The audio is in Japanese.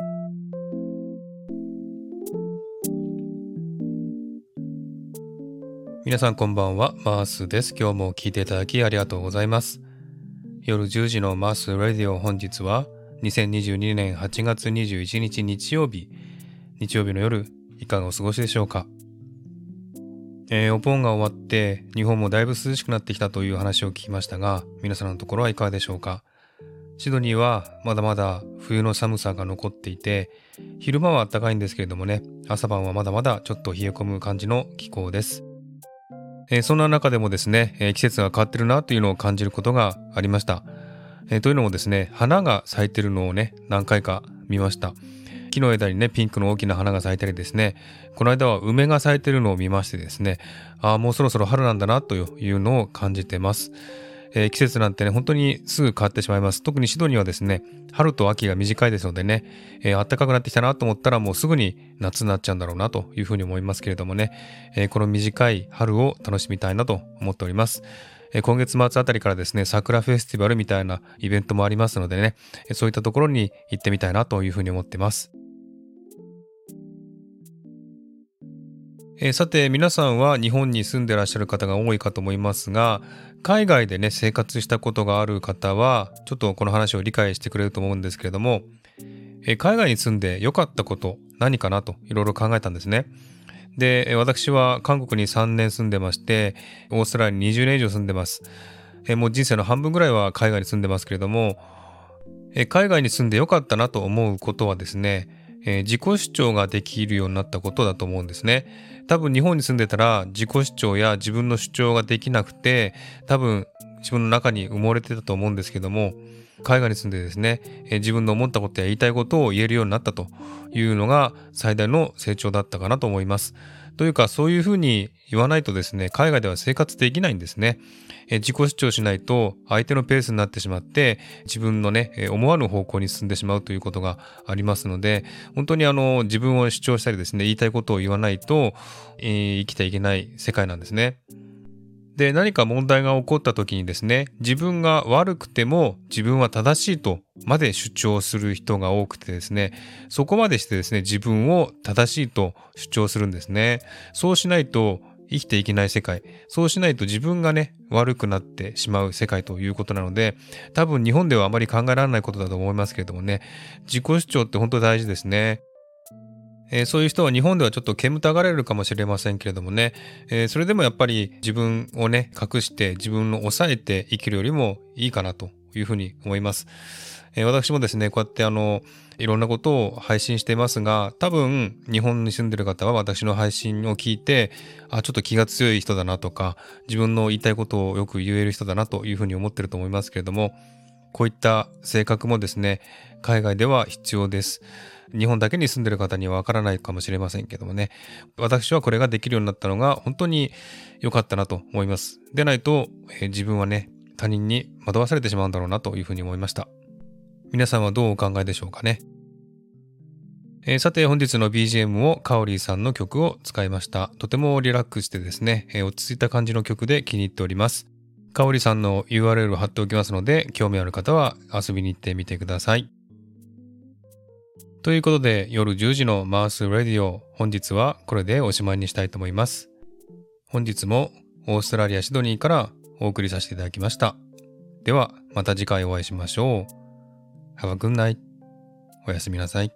皆さんこんばんは、マースです。今日も聞いていただきありがとうございます。夜10時のマースラディオ本日は2022年8月21日日曜日、日曜日の夜、いかがお過ごしでしょうか？えー、お盆が終わって日本もだいぶ涼しくなってきたという話を聞きましたが、皆さんのところはいかがでしょうか？シドニーはまだまだ冬の寒さが残っていて、昼間は暖かいんですけれどもね、朝晩はまだまだちょっと冷え込む感じの気候です。えー、そんな中でもですね、えー、季節が変わってるなというのを感じることがありました。えー、というのもですね、花が咲いてるのをね、何回か見ました。木の枝にね、ピンクの大きな花が咲いたりですね、この間は梅が咲いてるのを見ましてですね、ああ、もうそろそろ春なんだなというのを感じてます。えー、季節なんてね、本当にすぐ変わってしまいます。特にシドニーはですね、春と秋が短いですのでね、えー、暖かくなってきたなと思ったらもうすぐに夏になっちゃうんだろうなというふうに思いますけれどもね、えー、この短い春を楽しみたいなと思っております。え今月末あたりからですね、桜フェスティバルみたいなイベントもありますのでね、そういったところに行ってみたいなというふうに思ってます。えー、さて皆さんは日本に住んでらっしゃる方が多いかと思いますが海外でね生活したことがある方はちょっとこの話を理解してくれると思うんですけれども、えー、海外に住んで良かったこと何かなといろいろ考えたんですね。で私は韓国に3年住んでましてオーストラリアに20年以上住んでます。えー、もう人生の半分ぐらいは海外に住んでますけれども、え海外に住んで良かったなと思うことはですねえー、自己主張ができるようになったことだと思うんですね。多分日本に住んでたら自己主張や自分の主張ができなくて多分自分の中に埋もれてたと思うんですけども海外に住んでですね、えー、自分の思ったことや言いたいことを言えるようになったというのが最大の成長だったかなと思います。というかそういうふうに言わないとですね海外では生活できないんですね。え自己主張しないと相手のペースになってしまって自分のね、え思わぬ方向に進んでしまうということがありますので本当にあの自分を主張したりですね言いたいことを言わないと、えー、生きていけない世界なんですね。で何か問題が起こった時にですね自分が悪くても自分は正しいとまで主張する人が多くてですねそこまでしてですね自分を正しいと主張するんですねそうしないと生きていけない世界。そうしないと自分がね、悪くなってしまう世界ということなので、多分日本ではあまり考えられないことだと思いますけれどもね、自己主張って本当大事ですね。えー、そういう人は日本ではちょっと煙たがれるかもしれませんけれどもね、えー、それでもやっぱり自分をね、隠して自分を抑えて生きるよりもいいかなというふうに思います。えー、私もですね、こうやってあの、いろんなことを配信していますが、多分日本に住んでる方は私の配信を聞いて、あ、ちょっと気が強い人だなとか、自分の言いたいことをよく言える人だなというふうに思ってると思いますけれども、こういった性格もですね、海外では必要です。日本だけに住んでる方にはわからないかもしれませんけどもね、私はこれができるようになったのが本当に良かったなと思います。でないと、えー、自分はね、他人に惑わされてしまうんだろうなというふうに思いました。皆さんはどうお考えでしょうかね。えー、さて本日の BGM をカオリーさんの曲を使いました。とてもリラックスしてですね、えー、落ち着いた感じの曲で気に入っております。カオリさんの URL を貼っておきますので、興味ある方は遊びに行ってみてください。ということで、夜10時のマースラディオ、本日はこれでおしまいにしたいと思います。本日もオーストラリア・シドニーからお送りさせていただきました。では、また次回お会いしましょう。Have a good night. おやすみなさい。